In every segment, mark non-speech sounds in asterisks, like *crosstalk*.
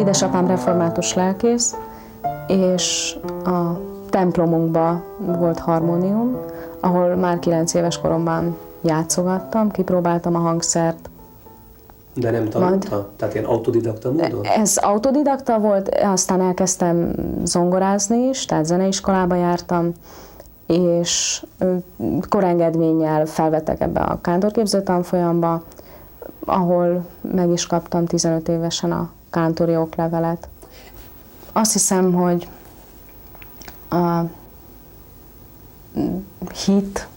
Édesapám református lelkész, és a templomunkban volt harmónium, ahol már 9 éves koromban játszogattam, kipróbáltam a hangszert. De nem tanulta? Majd, Tehát ilyen autodidakta módon? Ez autodidakta volt, aztán elkezdtem zongorázni is, tehát zeneiskolába jártam, és korengedménnyel felvettek ebbe a kántorképző tanfolyamba, ahol meg is kaptam 15 évesen a kántori oklevelet. Azt hiszem, hogy a hit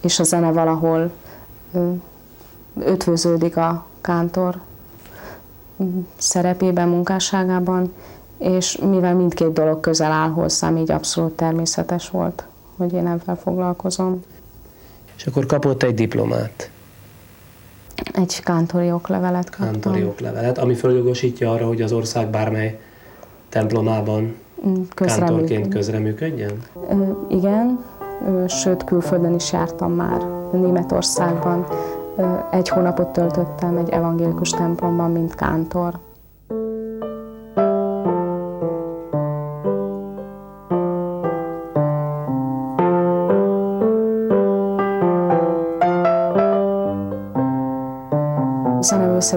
és a zene valahol ötvöződik a kántor szerepében, munkásságában, és mivel mindkét dolog közel áll hozzám, így abszolút természetes volt, hogy én ebben foglalkozom. És akkor kapott egy diplomát. Egy kántori oklevelet kaptam. Kántori oklevelet, ami följogosítja arra, hogy az ország bármely templomában mm, kántorként közreműködjen? Igen, sőt külföldön is jártam már, Németországban. Egy hónapot töltöttem egy evangélikus templomban, mint kántor.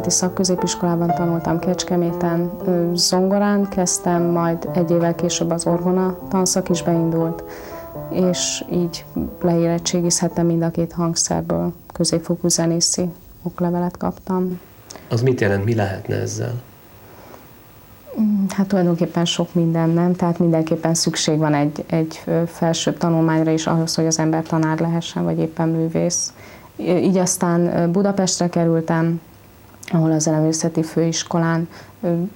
Zeneművészeti Szakközépiskolában tanultam Kecskeméten, zongorán kezdtem, majd egy évvel később az orgona tanszak is beindult, és így leérettségizhettem mind a két hangszerből, középfokú zenészi oklevelet kaptam. Az mit jelent, mi lehetne ezzel? Mm, hát tulajdonképpen sok minden nem, tehát mindenképpen szükség van egy, egy felsőbb tanulmányra is ahhoz, hogy az ember tanár lehessen, vagy éppen művész. Így aztán Budapestre kerültem, ahol a zeneművészeti főiskolán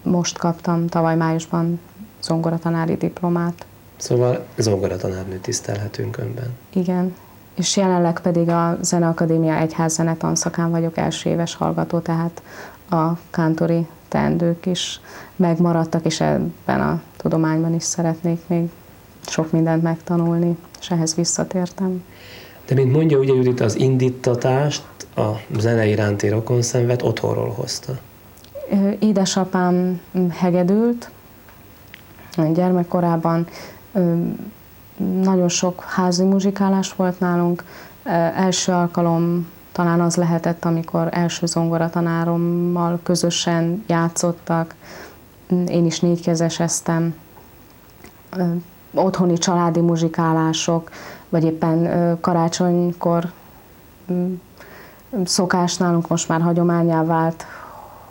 most kaptam tavaly májusban zongoratanári diplomát. Szóval zongoratanárnő tisztelhetünk önben. Igen, és jelenleg pedig a Zeneakadémia Egyház zenetanszakán vagyok első éves hallgató, tehát a kántori teendők is megmaradtak, és ebben a tudományban is szeretnék még sok mindent megtanulni, és ehhez visszatértem. De mint mondja ugye Judit, az indítatást, a zene iránti rokonszenvet otthonról hozta. Édesapám hegedült, gyermekkorában nagyon sok házi muzsikálás volt nálunk. Első alkalom talán az lehetett, amikor első zongoratanárommal közösen játszottak. Én is négykezeseztem. Otthoni családi muzsikálások, vagy éppen karácsonykor szokás nálunk most már hagyományá vált,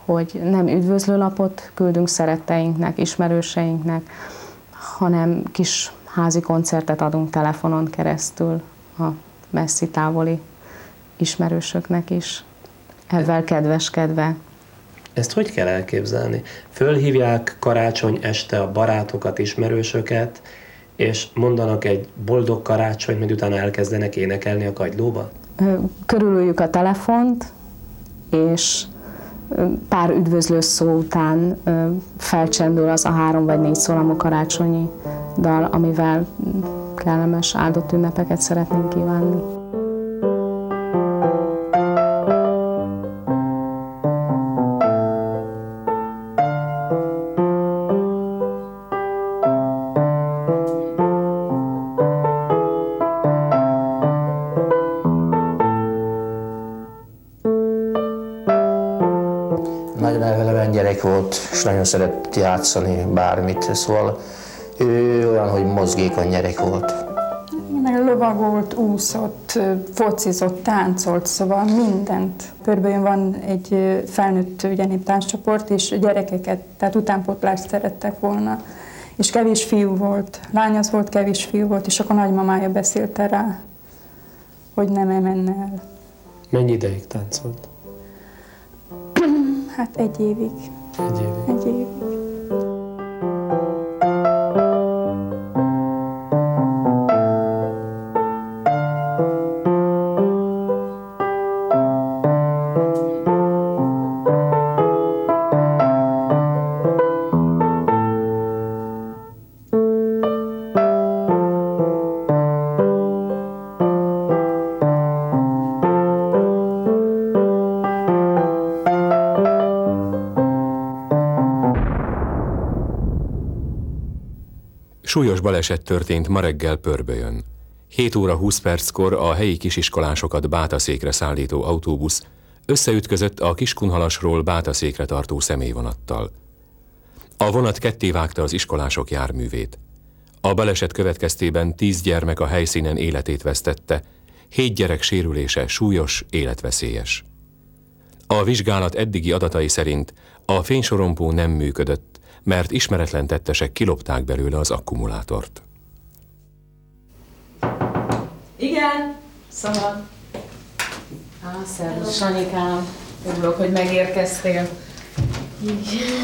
hogy nem üdvözlőlapot küldünk szeretteinknek, ismerőseinknek, hanem kis házi koncertet adunk telefonon keresztül a messzi távoli ismerősöknek is. Ezzel kedveskedve. Ezt hogy kell elképzelni? Fölhívják karácsony este a barátokat, ismerősöket, és mondanak egy boldog karácsony, majd utána elkezdenek énekelni a kagylóba? Körülüljük a telefont, és pár üdvözlő szó után felcsendül az a három vagy négy szólamú karácsonyi dal, amivel kellemes áldott ünnepeket szeretnénk kívánni. Nagyon szeretett játszani bármit, szóval ő olyan, hogy mozgékony gyerek volt. Meg lovagolt, úszott, focizott, táncolt, szóval mindent. Körbejön van egy felnőtt ugye, tánccsoport, és gyerekeket, tehát utánpótlást szerettek volna. És kevés fiú volt, lány az volt, kevés fiú volt, és akkor nagymamája beszélte rá, hogy nem menne el. Mennyi ideig táncolt? hát egy évig. Egy évig. Egy baleset történt ma reggel Pörbölyön. 7 óra 20 perckor a helyi kisiskolásokat Bátaszékre szállító autóbusz összeütközött a Kiskunhalasról Bátaszékre tartó személyvonattal. A vonat ketté vágta az iskolások járművét. A baleset következtében tíz gyermek a helyszínen életét vesztette, hét gyerek sérülése súlyos, életveszélyes. A vizsgálat eddigi adatai szerint a fénysorompó nem működött, mert ismeretlen tettesek kilopták belőle az akkumulátort. Igen, szabad. Á, szervusz, Sanyikám. Örülök, hogy megérkeztél.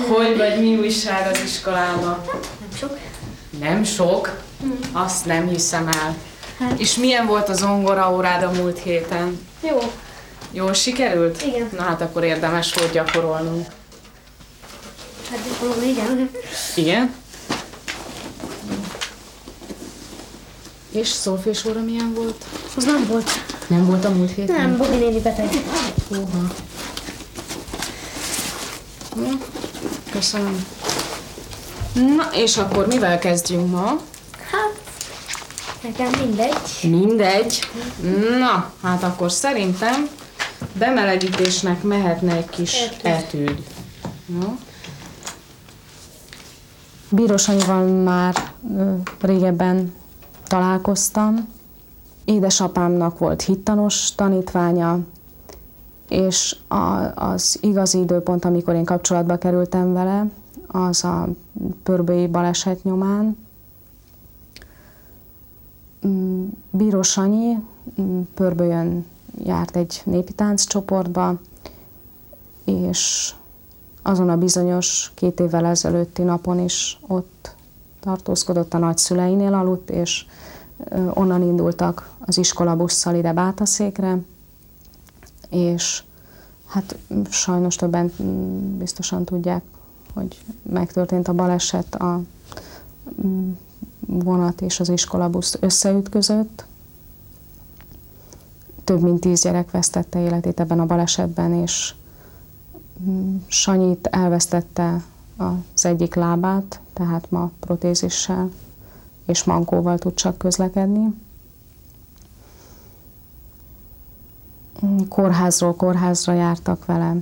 Hogy vagy, mi újság az iskolában? Nem sok. Nem sok? Azt nem hiszem el. És milyen volt az zongora órád a múlt héten? Jó. Jól sikerült? Igen. Na hát akkor érdemes volt gyakorolnunk. Hát gyakorolni, igen. Igen? És szolfés óra milyen volt? Az nem volt. Nem volt a múlt héten? Nem, Bobi néni beteg. Húha. Köszönöm. Na, és akkor mivel kezdjünk ma? Hát, nekem mindegy. Mindegy. Na, hát akkor szerintem bemelegítésnek mehetne egy kis Etűd. etűd. No. Bíros Anyival már régebben találkoztam. Édesapámnak volt hittanos tanítványa, és az igazi időpont, amikor én kapcsolatba kerültem vele, az a pörbői baleset nyomán. Mm, Bíró Sanyi mm, Pörbölyön járt egy népi tánccsoportba, és azon a bizonyos két évvel ezelőtti napon is ott tartózkodott a nagyszüleinél aludt, és onnan indultak az iskolabusszal ide Bátaszékre, és hát sajnos többen mm, biztosan tudják, hogy megtörtént a baleset, a mm, vonat és az iskolabusz összeütközött. Több mint tíz gyerek vesztette életét ebben a balesetben, és Sanyit elvesztette az egyik lábát, tehát ma protézissel és mankóval tud csak közlekedni. Kórházról kórházra jártak vele,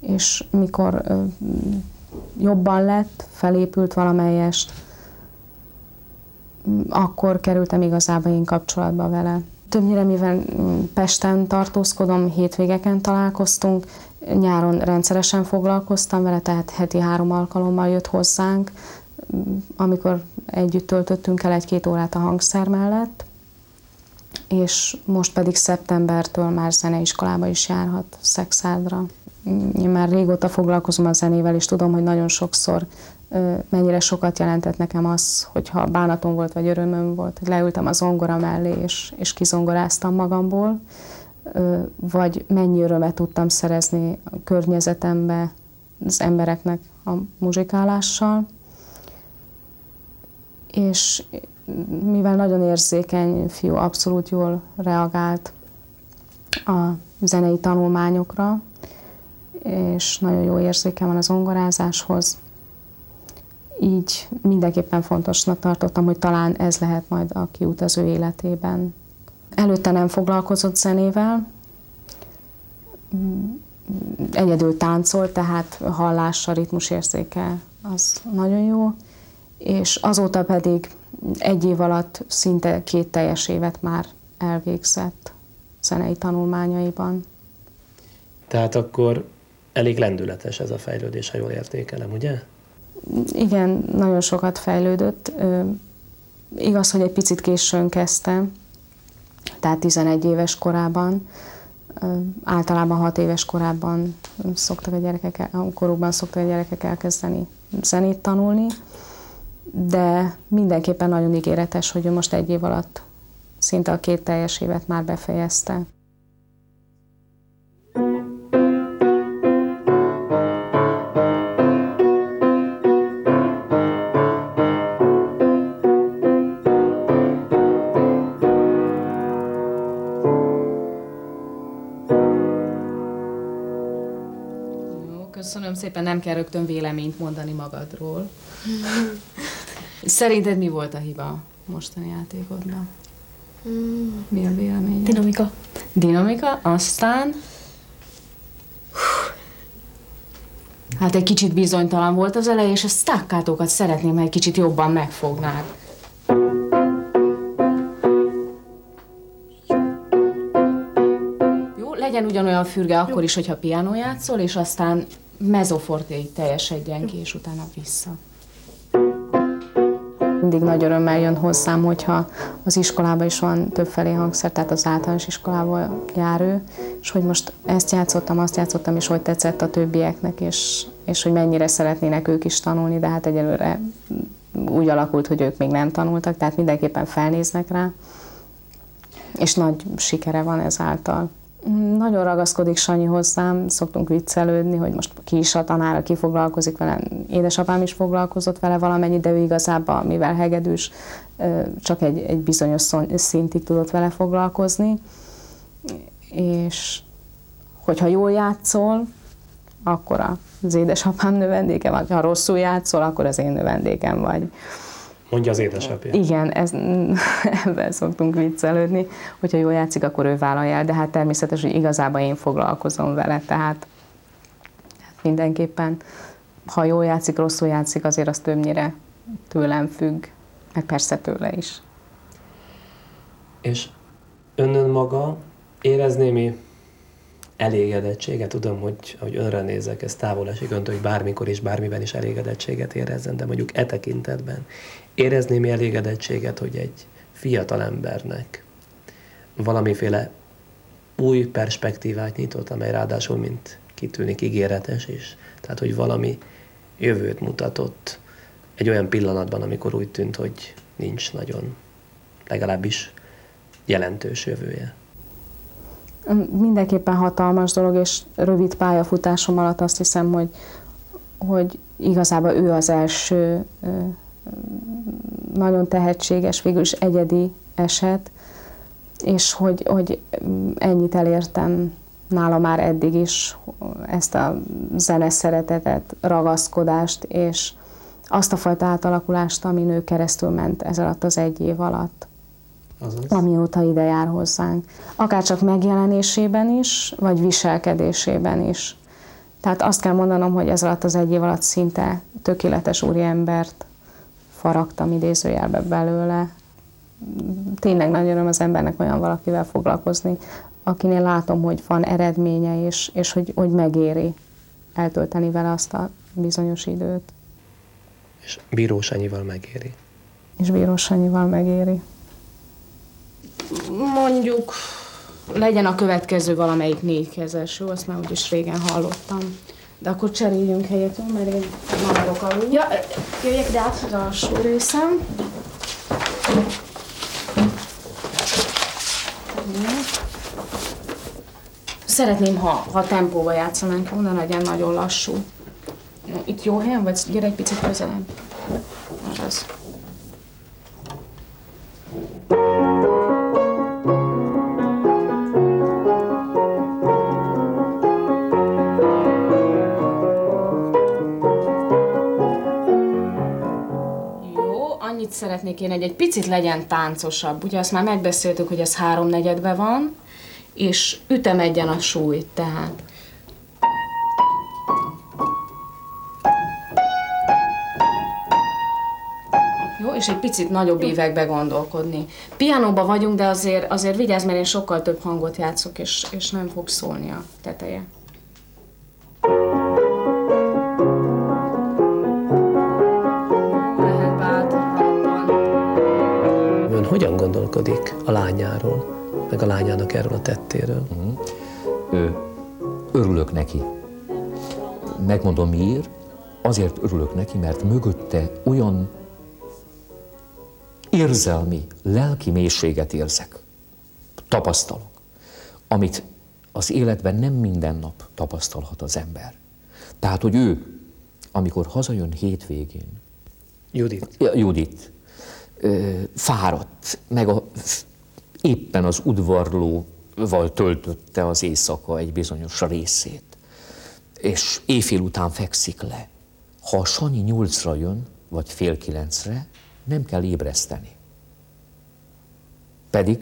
és mikor jobban lett, felépült valamelyest, akkor kerültem igazából én kapcsolatba vele. Többnyire, mivel Pesten tartózkodom, hétvégeken találkoztunk, nyáron rendszeresen foglalkoztam vele, tehát heti három alkalommal jött hozzánk, amikor együtt töltöttünk el egy-két órát a hangszer mellett, és most pedig szeptembertől már zeneiskolába is járhat Szexádra. Én már régóta foglalkozom a zenével, és tudom, hogy nagyon sokszor mennyire sokat jelentett nekem az, hogyha bánatom volt, vagy örömöm volt, hogy leültem a zongora mellé, és, és kizongoráztam magamból, vagy mennyi örömet tudtam szerezni a környezetembe az embereknek a muzsikálással. És mivel nagyon érzékeny fiú, abszolút jól reagált a zenei tanulmányokra, és nagyon jó érzéke van az zongorázáshoz. Így mindenképpen fontosnak tartottam, hogy talán ez lehet majd a kiút az ő életében. Előtte nem foglalkozott zenével, egyedül táncol, tehát hallása, ritmusérzéke az nagyon jó, és azóta pedig egy év alatt szinte két teljes évet már elvégzett zenei tanulmányaiban. Tehát akkor elég lendületes ez a fejlődés, ha jól értékelem, ugye? Igen, nagyon sokat fejlődött. Igaz, hogy egy picit későn kezdte, tehát 11 éves korában. Általában 6 éves korában szoktak a gyerekek, korukban szoktak a gyerekek elkezdeni zenét tanulni, de mindenképpen nagyon ígéretes, hogy ő most egy év alatt szinte a két teljes évet már befejezte. Köszönöm szépen, nem kell rögtön véleményt mondani magadról. *laughs* Szerinted mi volt a hiba mostani játékodban? Mi a véleményed? Dinamika. Dinamika, aztán... Hát egy kicsit bizonytalan volt az eleje, és a staccatókat szeretném, ha egy kicsit jobban megfognád. Jó, legyen ugyanolyan fürge akkor is, hogyha piano játszol, és aztán mezzofortéig teljesedjen ki, és utána vissza. Mindig nagy örömmel jön hozzám, hogyha az iskolában is van többfelé hangszer, tehát az általános iskolában jár ő, és hogy most ezt játszottam, azt játszottam, és hogy tetszett a többieknek, és, és hogy mennyire szeretnének ők is tanulni, de hát egyelőre úgy alakult, hogy ők még nem tanultak, tehát mindenképpen felnéznek rá, és nagy sikere van ezáltal. Nagyon ragaszkodik Sanyi hozzám, szoktunk viccelődni, hogy most ki is a tanára, ki foglalkozik vele. Édesapám is foglalkozott vele valamennyit, de ő igazából, mivel hegedűs, csak egy, egy bizonyos szintig tudott vele foglalkozni. És hogyha jól játszol, akkor az édesapám növendéke vagy, ha rosszul játszol, akkor az én növendékem vagy. Mondja az édesapja. Igen, ez, *laughs* ebben szoktunk viccelődni, hogyha jól játszik, akkor ő vállalja el, de hát természetes, hogy igazából én foglalkozom vele, tehát hát mindenképpen, ha jól játszik, rosszul játszik, azért az többnyire tőlem függ, meg persze tőle is. És önön maga érez némi elégedettséget, tudom, hogy, hogy önre nézek, ez távol esik öntől, hogy bármikor és bármiben is elégedettséget érezzen, de mondjuk e tekintetben érez némi elégedettséget, hogy egy fiatal embernek valamiféle új perspektívát nyitott, amely ráadásul, mint kitűnik, ígéretes is. Tehát, hogy valami jövőt mutatott egy olyan pillanatban, amikor úgy tűnt, hogy nincs nagyon, legalábbis jelentős jövője. Mindenképpen hatalmas dolog, és rövid pályafutásom alatt azt hiszem, hogy, hogy igazából ő az első nagyon tehetséges, végül is egyedi eset, és hogy, hogy ennyit elértem nála már eddig is, ezt a zene szeretetet, ragaszkodást, és azt a fajta átalakulást, amin ő keresztül ment ez alatt az egy év alatt, Azaz. amióta ide jár hozzánk. Akár csak megjelenésében is, vagy viselkedésében is. Tehát azt kell mondanom, hogy ez alatt az egy év alatt szinte tökéletes úriembert faragtam idézőjelbe belőle. Tényleg nagy öröm az embernek olyan valakivel foglalkozni, akinél látom, hogy van eredménye, és, és hogy, hogy megéri eltölteni vele azt a bizonyos időt. És bírósanyival megéri. És bírósanyival megéri. Mondjuk legyen a következő valamelyik négykezes, jó? Azt már úgyis régen hallottam. De akkor cseréljünk helyet, jó? Mert én maradok alul. Ja, jöjjek de át az alsó részem. Szeretném, ha, ha tempóba játszanánk? Ne legyen nagyon lassú. Itt jó helyen vagy? Gyere egy picit közelebb. Az. Annyit szeretnék én, hogy egy picit legyen táncosabb. Ugye azt már megbeszéltük, hogy ez háromnegyedben van, és ütemedjen a súly, tehát. Jó, és egy picit nagyobb évekbe gondolkodni. Pianóba vagyunk, de azért, azért vigyázz, mert én sokkal több hangot játszok, és, és nem fog szólni a teteje. Ön hogyan gondolkodik a lányáról, meg a lányának erről a tettéről? Ö, örülök neki. Megmondom miért. Azért örülök neki, mert mögötte olyan érzelmi, lelki mélységet érzek, tapasztalok, amit az életben nem minden nap tapasztalhat az ember. Tehát, hogy ő, amikor hazajön hétvégén, Judit, Judit fáradt, meg a, éppen az udvarlóval töltötte az éjszaka egy bizonyos részét, és éjfél után fekszik le. Ha a Sanyi nyolcra jön, vagy fél kilencre, nem kell ébreszteni. Pedig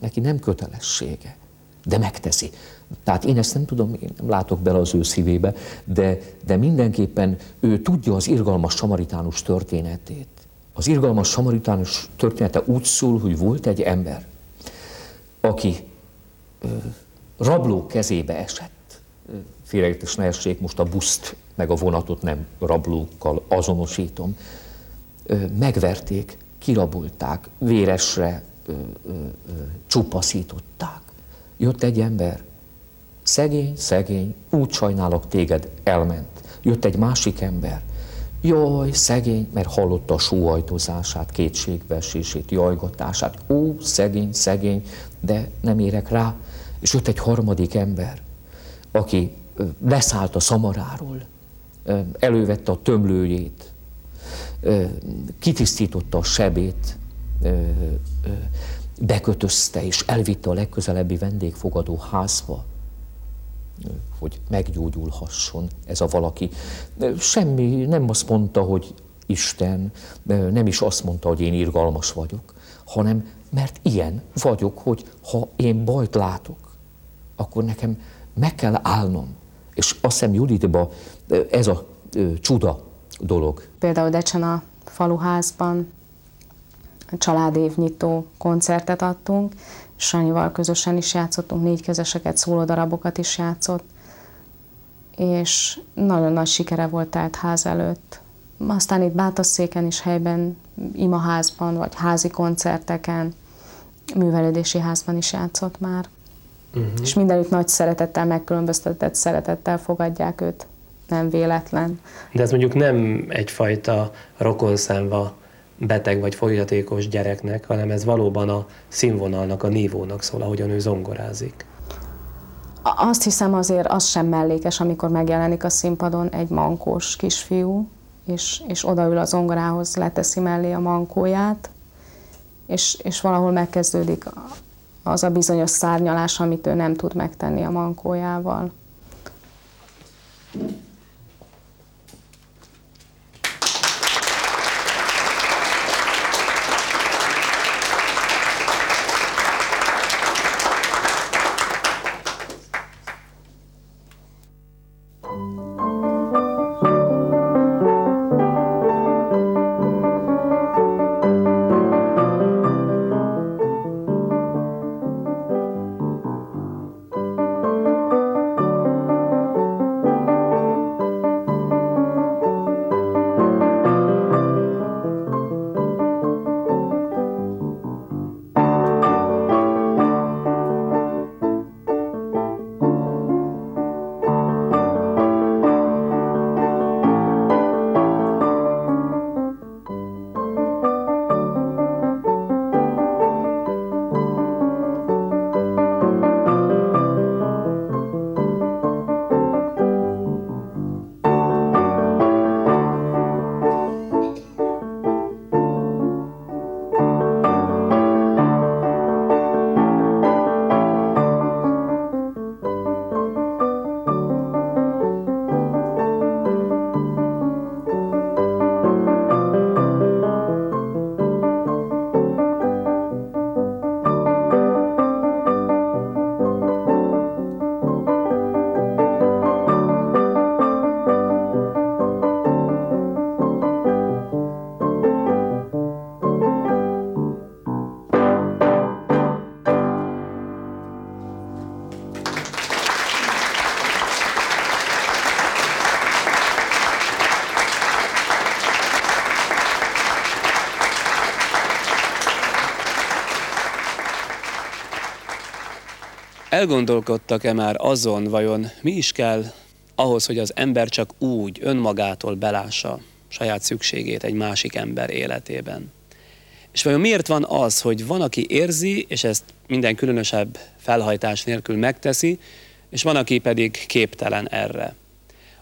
neki nem kötelessége, de megteszi. Tehát én ezt nem tudom, én nem látok bele az ő szívébe, de, de mindenképpen ő tudja az irgalmas samaritánus történetét. Az irgalmas samaritánus története úgy szól, hogy volt egy ember, aki rabló kezébe esett. Félreértés ne essék, most a buszt meg a vonatot nem rablókkal azonosítom. Megverték, kirabolták, véresre ö, csupaszították. Jött egy ember, szegény, szegény, úgy sajnálok téged, elment. Jött egy másik ember, jaj, szegény, mert hallotta a sóhajtozását, kétségbeesését, jajgatását. Ó, szegény, szegény, de nem érek rá. És jött egy harmadik ember, aki leszállt a szamaráról, elővette a tömlőjét, kitisztította a sebét, bekötözte és elvitte a legközelebbi vendégfogadó házba, hogy meggyógyulhasson ez a valaki. Semmi, nem azt mondta, hogy Isten, nem is azt mondta, hogy én irgalmas vagyok, hanem mert ilyen vagyok, hogy ha én bajt látok, akkor nekem meg kell állnom. És azt hiszem Juditba ez a csuda dolog. Például Decsen a faluházban családévnyitó koncertet adtunk, Sanyival közösen is játszottunk, négykezeseket, szólódarabokat is játszott, és nagyon nagy sikere volt telt ház előtt. Aztán itt Bátasszéken is helyben, imaházban, vagy házi koncerteken, művelődési házban is játszott már. Uh-huh. És mindenütt nagy szeretettel, megkülönböztetett szeretettel fogadják őt. Nem véletlen. De ez mondjuk nem egyfajta rokonszámba beteg vagy fogyatékos gyereknek, hanem ez valóban a színvonalnak, a nívónak szól, ahogyan ő zongorázik. Azt hiszem azért az sem mellékes, amikor megjelenik a színpadon egy mankós kisfiú, és, és odaül a zongorához, leteszi mellé a mankóját, és, és valahol megkezdődik az a bizonyos szárnyalás, amit ő nem tud megtenni a mankójával. Elgondolkodtak-e már azon, vajon mi is kell ahhoz, hogy az ember csak úgy önmagától belássa saját szükségét egy másik ember életében? És vajon miért van az, hogy van, aki érzi, és ezt minden különösebb felhajtás nélkül megteszi, és van, aki pedig képtelen erre?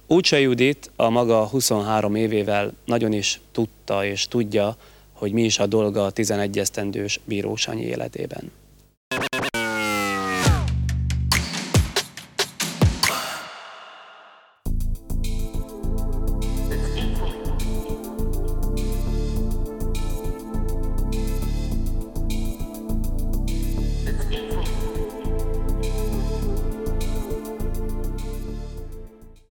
Úcsa Judit a maga 23 évével nagyon is tudta és tudja, hogy mi is a dolga a 11 esztendős bírósanyi életében.